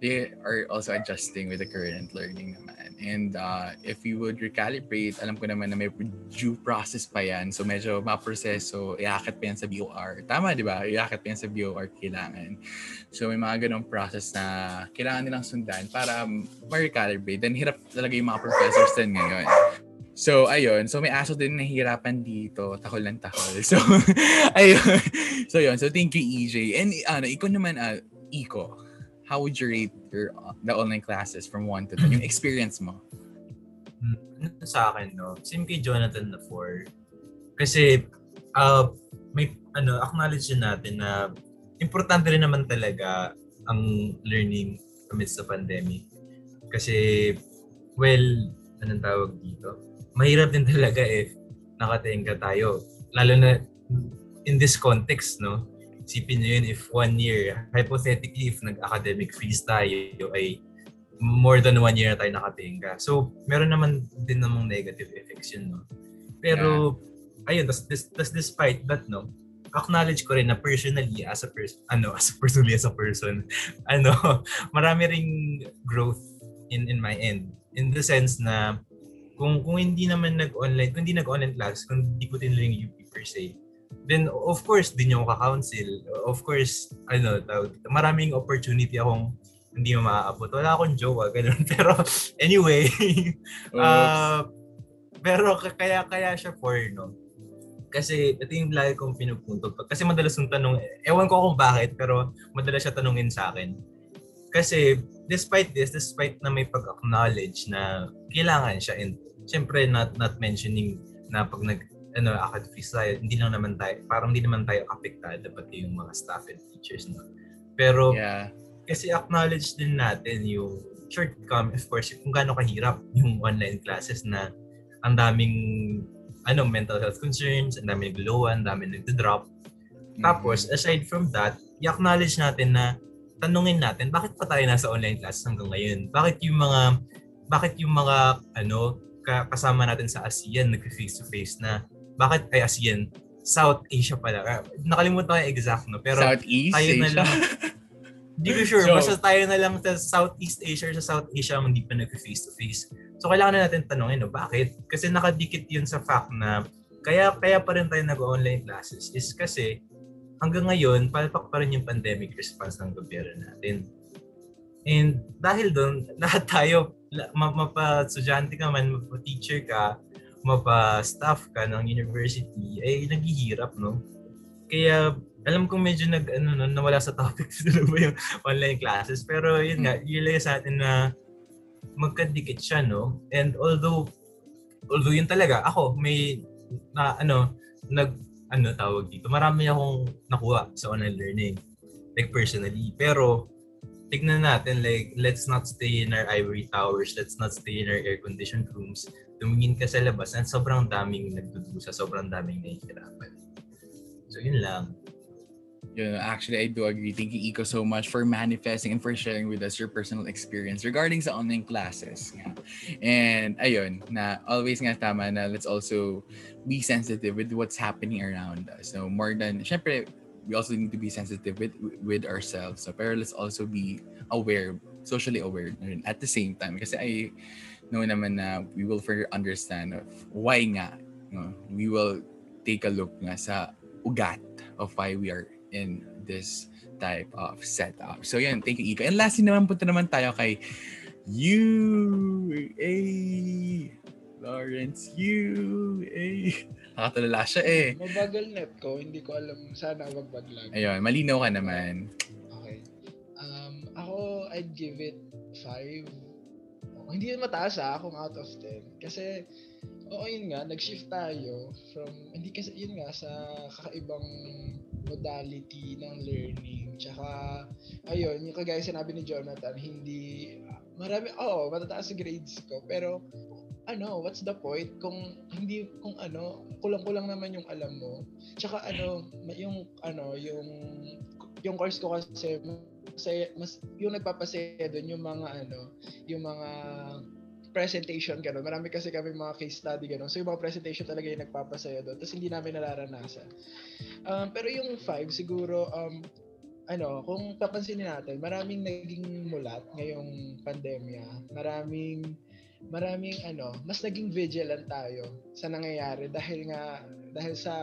they are also adjusting with the current learning naman. And uh, if you would recalibrate, alam ko naman na may due process pa yan. So medyo maproseso, iakit pa yan sa BOR. Tama, di ba? Iakit pa yan sa BOR kailangan. So may mga ganong process na kailangan nilang sundan para ma-recalibrate. Then hirap talaga yung mga professors din ngayon. So, ayun. So, may aso din nahihirapan dito. Takol lang takol. So, ayun. So, yun. So, thank you, EJ. And, ano, ikaw naman, uh, Iko, how would you rate your, uh, the online classes from 1 to 10? Yung experience mo? Hmm, sa akin, no? Same kay Jonathan na 4. Kasi, uh, may, ano, acknowledge din natin na importante rin naman talaga ang learning amidst the pandemic. Kasi, well, anong tawag dito? mahirap din talaga if nakatenga tayo. Lalo na in this context, no? Isipin nyo yun if one year, hypothetically, if nag-academic freeze tayo, ay more than one year na tayo nakatenga. So, meron naman din namang negative effects yun, no? Pero, yeah. ayun, tas, tas, tas despite that, no? acknowledge ko rin na personally as a person ano as a personally as a person ano marami ring growth in in my end in the sense na kung kung hindi naman nag-online, kung hindi nag-online class, kung hindi ko tinuloy yung UP per se, then of course, din yung ka-council. Of course, ano, maraming opportunity akong hindi mo maaabot. Wala akong jowa, ganun. Pero anyway, uh, pero kaya kaya siya for, no? Kasi ito yung lagi kong pinupuntog. Kasi madalas yung tanong, ewan ko kung bakit, pero madalas siya tanungin sa akin. Kasi despite this, despite na may pag-acknowledge na kailangan siya and syempre not not mentioning na pag nag ano, acad fees tayo, hindi lang naman tayo, parang hindi naman tayo apektado pati yung mga staff and teachers. No? Pero, yeah. kasi acknowledge din natin yung shortcome, of course, kung gaano kahirap yung online classes na ang daming ano, mental health concerns, ang daming nagluluwan, ang daming nagda-drop. Mm-hmm. Tapos, aside from that, i-acknowledge natin na tanungin natin, bakit pa tayo nasa online classes hanggang ngayon? Bakit yung mga bakit yung mga ano kasama natin sa ASEAN nag-face to face na bakit ay ASEAN South Asia pala. Nakalimutan ko yung exact no pero Southeast tayo Asia. na lang Hindi ko sure. So, Basta tayo na lang sa Southeast Asia sa South Asia ang hindi pa nag-face to face. So kailangan na natin tanongin, no, bakit? Kasi nakadikit yun sa fact na kaya kaya pa rin tayo nag-online classes is kasi hanggang ngayon, palpak pa rin yung pandemic response ng gobyerno natin. And dahil doon, lahat tayo mapa-estudyante ka man, mapa-teacher ka, mapa-staff ka ng university, ay naghihirap, no? Kaya alam ko medyo nag ano no, nawala sa topic ano ba yung online classes pero yun nga yun sa atin na magkadikit siya no and although although yun talaga ako may na ano nag ano tawag dito marami akong nakuha sa online learning like personally pero tignan natin, like, let's not stay in our ivory towers, let's not stay in our air-conditioned rooms. Tumingin ka sa labas, and sobrang daming nagdudusa, sobrang daming nahihirapan. So, yun lang. Yeah, actually, I do agree. Thank you, Iko, so much for manifesting and for sharing with us your personal experience regarding sa online classes. Yeah. And ayun, na always nga tama na let's also be sensitive with what's happening around us. So more than, syempre, we also need to be sensitive with with ourselves. So, pero let's also be aware, socially aware at the same time. Kasi I know naman na we will further understand of why nga. You know, we will take a look nga sa ugat of why we are in this type of setup. So yan, thank you Ika. And lastly naman punta naman tayo kay you, a Lawrence, you, a Nakatulala siya eh. Mabagal net ko, hindi ko alam. Sana magbag lang. Ayun, malinaw ka naman. Okay. Um, ako, I'd give it 5. Oh, hindi mataas ah, kung out of 10. Kasi, oo yun nga, nag-shift tayo from, hindi kasi yun nga, sa kakaibang modality ng learning. Tsaka, ayun, yung kagaya sinabi ni Jonathan, hindi, marami, oo, matataas sa grades ko. Pero, ano, what's the point kung hindi kung ano, kulang-kulang naman yung alam mo. Tsaka ano, yung ano, yung yung course ko kasi mas, mas yung nagpapasaya doon yung mga ano, yung mga presentation gano'n. Marami kasi kami mga case study gano'n. So yung mga presentation talaga yung nagpapasaya doon. Tapos hindi namin nararanasan. Um, pero yung five siguro um, ano, kung papansinin natin, maraming naging mulat ngayong pandemya. Maraming maraming ano, mas naging vigilant tayo sa nangyayari dahil nga dahil sa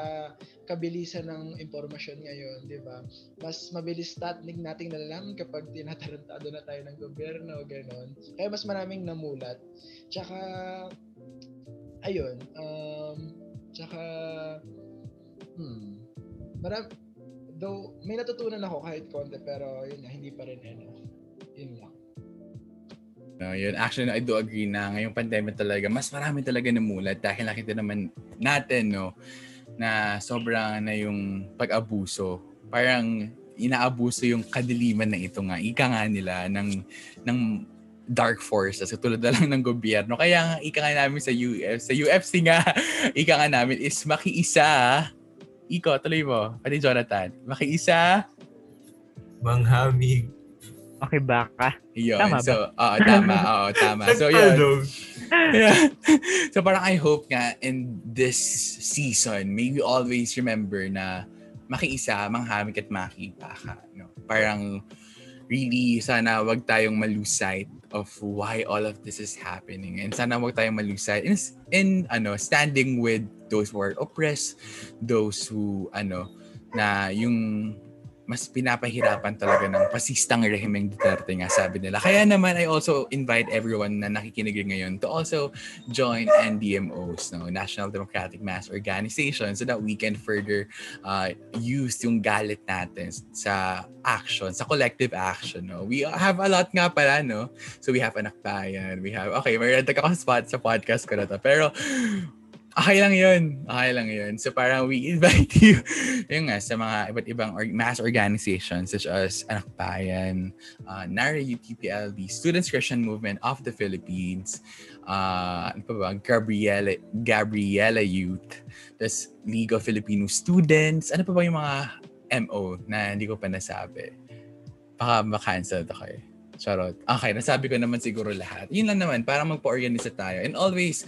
kabilisan ng impormasyon ngayon, 'di ba? Mas mabilis natin nating nalalaman kapag tinatarantado na tayo ng gobyerno, gano'n. Kaya mas maraming namulat. Tsaka ayun, um tsaka hmm, marami though may natutunan ako kahit konti pero yun hindi pa rin ano. Yun lang. No, yun. Actually, I do agree na ngayong pandemic talaga, mas marami talaga namulat dahil nakita naman natin, no, na sobrang na yung pag-abuso. Parang inaabuso yung kadiliman na ito nga. Ika nga nila ng, ng dark forces katulad na lang ng gobyerno. Kaya nga ika nga namin sa UF, sa UFC nga, ika nga namin is makiisa. Iko, tuloy mo. Pati Jonathan. Makiisa. Manghamig. Okay, baka. Yun. Tama ba? so, oo, tama. Oo, tama. So, yun. Yeah. So parang I hope nga in this season, may we always remember na makiisa, manghamig at makibaka. No? Parang really sana wag tayong malose sight of why all of this is happening. And sana wag tayong malose sight in, in ano, standing with those who are oppressed, those who ano, na yung mas pinapahirapan talaga ng pasistang rehimeng Duterte nga sabi nila. Kaya naman I also invite everyone na nakikinig ngayon to also join NDMOs, no, National Democratic Mass Organization so that we can further uh, use yung galit natin sa action, sa collective action. No? We have a lot nga pala, no? So we have Anakbayan, we have, okay, may ako sa spot sa podcast ko na to. Pero Okay lang yun. Okay lang yun. So parang we invite you yung nga sa mga iba't ibang or- mass organizations such as Anak Bayan, uh, NARA UTPLB, Students Christian Movement of the Philippines, uh, ano pa ba, Gabriela, Gabriela Youth, tas League of Filipino Students, ano pa ba yung mga MO na hindi ko pa nasabi? Baka ma-cancel ako eh. Charot. Okay, nasabi ko naman siguro lahat. Yun lang naman, para magpa-organize tayo. And always,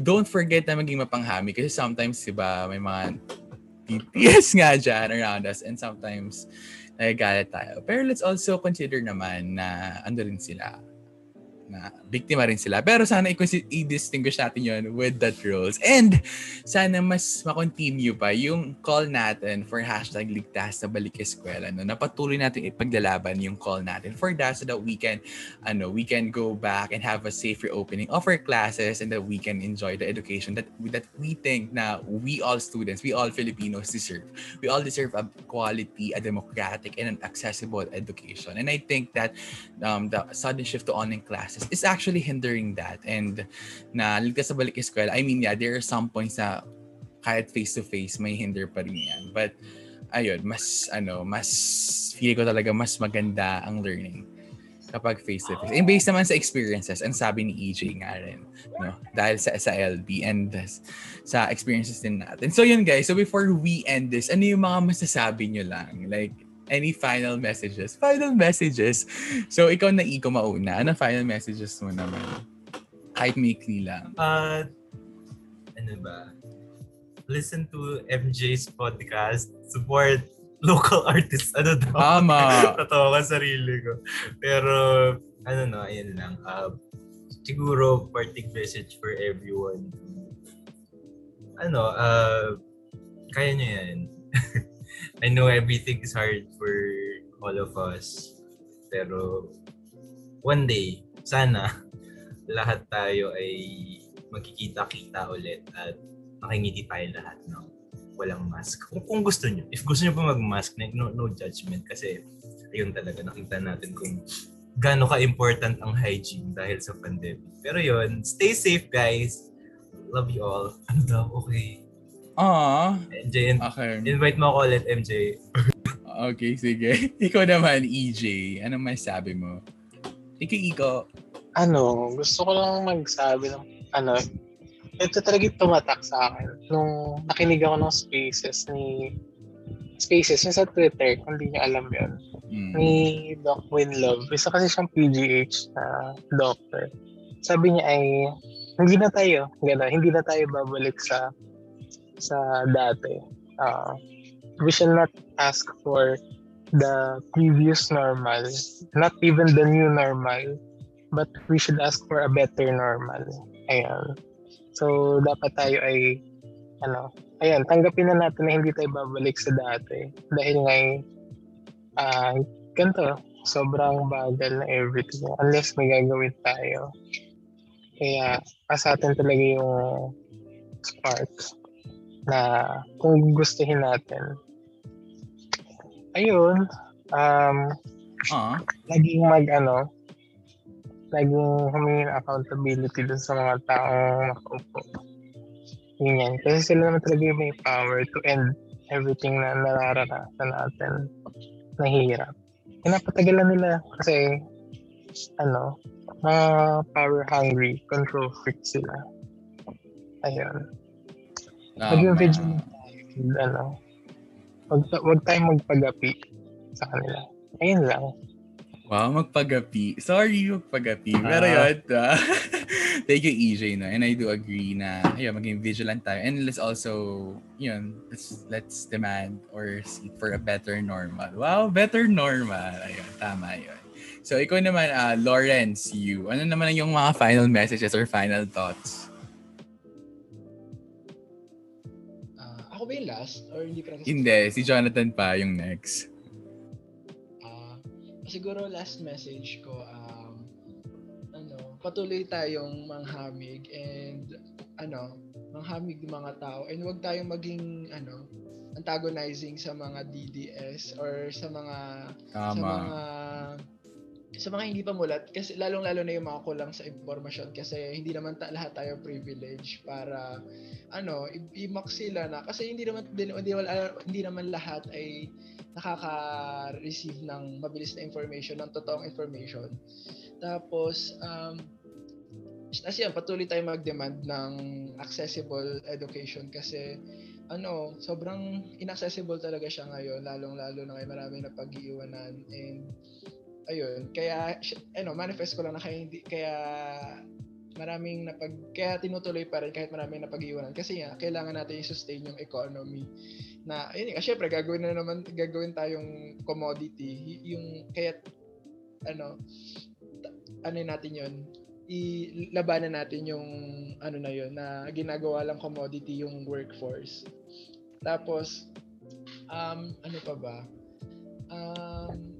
don't forget na maging mapanghami kasi sometimes, di ba, may mga BTS nga dyan around us and sometimes nagagalit tayo. Pero let's also consider naman na ando rin sila na biktima rin sila. Pero sana i-distinguish natin yon with that rules. And sana mas makontinue pa yung call natin for hashtag ligtas sa balik eskwela. No? Napatuloy natin ipaglalaban yung call natin for that so that we can ano, we can go back and have a safe reopening of our classes and that we can enjoy the education that that we think na we all students, we all Filipinos deserve. We all deserve a quality, a democratic, and an accessible education. And I think that um, the sudden shift to online classes is actually hindering that. And na ligtas sa balik eskwela, I mean, yeah, there are some points na kahit face-to-face, may hinder pa rin yan. But, ayun, mas, ano, mas, feel ko talaga mas maganda ang learning kapag face-to-face. And based naman sa experiences, ang sabi ni EJ nga rin, no? dahil sa, sa LB and sa experiences din natin. So yun guys, so before we end this, ano yung mga masasabi nyo lang? Like, any final messages? Final messages. So ikaw na Iko mauna. Ano final messages mo naman? Kahit maikli lang. Uh, ano ba? Listen to MJ's podcast. Support local artists. Ano daw? Tama. Tatawa ka sarili ko. Pero, ano no, ayun lang. Uh, siguro, parting message for everyone. Ano, uh, kaya nyo yan. I know everything is hard for all of us. Pero, one day, sana, lahat tayo ay magkikita-kita ulit at makingiti tayo lahat ng walang mask. Kung, kung gusto nyo. If gusto nyo pa mag-mask, no, no judgment. Kasi, ayun talaga, nakita natin kung gaano ka-important ang hygiene dahil sa pandemic. Pero yun, stay safe guys. Love you all. Ano daw? Okay. Aww. MJ, in- Okay. invite mo ako ulit, MJ. Okay, sige. Ikaw naman, EJ. Anong masabi mo? Ikaw, Iko. ano, gusto ko lang magsabi ng, ano, ito talaga yung tumatak sa akin. Nung nakinig ako ng spaces ni, spaces yung sa Twitter, kung hindi niyo alam yun, Mm. ni Doc Winlove. Isa kasi siyang PGH na doctor. Sabi niya ay, hindi na tayo, gano'n, hindi na tayo babalik sa sa dati. Uh, we shall not ask for the previous normal, not even the new normal, but we should ask for a better normal. Ayan. So, dapat tayo ay, ano, ayan, tanggapin na natin na hindi tayo babalik sa dati. Dahil nga, ah, uh, ganito, sobrang bagal na everything. Unless may gagawin tayo. Kaya, sa atin talaga yung spark na kung gustuhin natin, ayun, um, Ah, laging mag ano, laging humingi ng accountability dun sa mga taong nakaupo. Yun yan. Kasi sila naman talaga yung may power to end everything na nararanasan natin na hirap. Pinapatagalan nila kasi ano, mga power hungry, control freak sila. Ayun. Maging vigilant tayo. Ano, wag, wag tayong magpagapi sa kanila. Ayun lang. Wow, magpagapi. Sorry, magpagapi. Pero Ah. yun, ah, thank you, EJ, no? And I do agree na, ayun, maging vigilant tayo. And let's also, yun, let's, let's demand or seek for a better normal. Wow, better normal. Ayun, tama yun. So, ikaw naman, ah, Lawrence, you, ano naman yung mga final messages or final thoughts? Last? Or hindi pa natin- Hindi, si Jonathan pa yung next. Ah, siguro last message ko, um, ano, patuloy tayong manghamig and ano, manghamig ng mga tao and huwag tayong maging ano, antagonizing sa mga DDS or sa mga sa Tama. mga sa mga hindi pa mulat kasi lalong-lalo na yung mga kulang sa impormasyon kasi hindi naman ta- lahat tayo privilege para ano i- i-mock sila na kasi hindi naman din hindi, wala- hindi naman lahat ay nakaka-receive ng mabilis na information ng totoong information. Tapos um as yan, patuloy tayo mag-demand ng accessible education kasi ano, sobrang inaccessible talaga siya ngayon, lalong-lalo na ngayon maraming napag-iiwanan and ayun, kaya ano, manifest ko lang na kaya hindi kaya maraming napag kaya tinutuloy pa rin kahit maraming napag-iwanan kasi nga kailangan natin i-sustain yung economy na ayun nga syempre gagawin na naman gagawin tayong commodity. Yung kaya ano ano natin yon ilabanan natin yung ano na yon na ginagawa lang commodity yung workforce. Tapos um ano pa ba? Um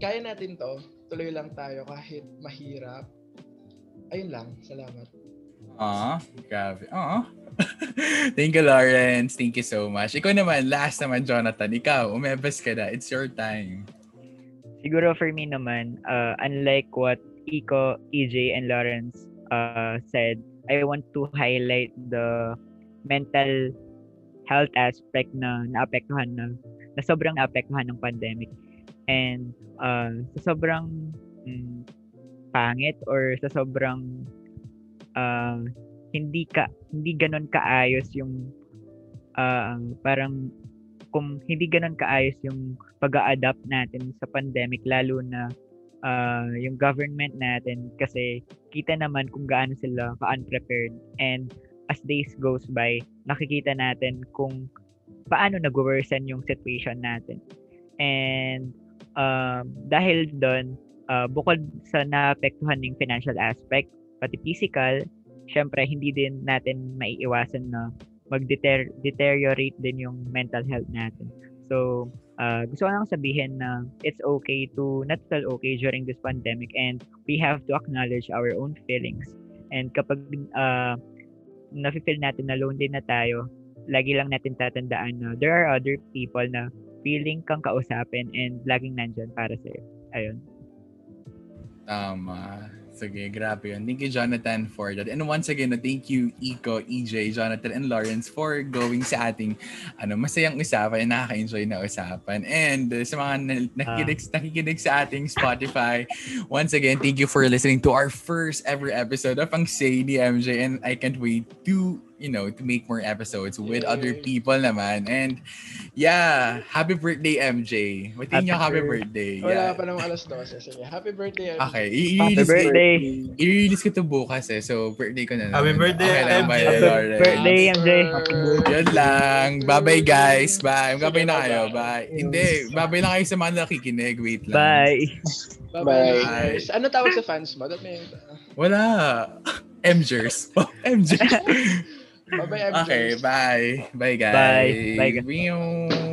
kaya natin to tuloy lang tayo kahit mahirap ayun lang salamat Ah, grabe. Ah. Thank you, Lawrence. Thank you so much. Ikaw naman, last naman, Jonathan. Ikaw, umebas ka na. It's your time. Siguro for me naman, uh, unlike what Iko, EJ, and Lawrence uh, said, I want to highlight the mental health aspect na naapektuhan na, na sobrang naapektuhan ng pandemic. And uh, sa sobrang mm, pangit or sa sobrang uh, hindi ka hindi ganon kaayos yung uh, parang kung hindi ganon kaayos yung pag adapt natin sa pandemic lalo na uh, yung government natin. Kasi kita naman kung gaano sila ka-unprepared. And as days goes by nakikita natin kung paano nag-worsen yung situation natin. And um, dahil doon uh, bukod sa naapektuhan ng financial aspect pati physical syempre hindi din natin maiiwasan na mag-deteriorate din yung mental health natin so uh, gusto ko lang sabihin na it's okay to not feel okay during this pandemic and we have to acknowledge our own feelings. And kapag uh, nafe-feel natin na lonely na tayo, lagi lang natin tatandaan na there are other people na feeling kang kausapin and laging nandyan para sa'yo. Ayun. Tama. Sige, grabe yun. Thank you, Jonathan, for that. And once again, thank you, Iko, EJ, Jonathan, and Lawrence for going sa ating ano, masayang usapan and nakaka-enjoy na usapan. And uh, sa mga na- nakikinig, nakikinig sa ating Spotify, once again, thank you for listening to our first ever episode of Ang Say ni MJ. And I can't wait to, you know, to make more episodes with other Yay. people naman. And Yeah, happy birthday MJ. Batiin niyo happy Happy birthday. Wala Yeah. pa namang alas 12. Sige, happy birthday. MJ. Okay, Happy birthday. i-release ko to bukas eh. So, birthday ko na naman. Happy birthday, okay, lang, MJ. bye, Happy birthday, MJ. Yun lang. Bye-bye guys. Bye. Bye-bye na kayo. Bye. Hindi. Bye-bye na kayo sa mga nakikinig. Wait lang. Bye. Bye-bye. Bye. guys. Ano tawag sa fans mo? May... Wala. MJers. Oh, MJ. Bye-bye, MJ. okay, bye. Bye guys. Bye. Bye, guys.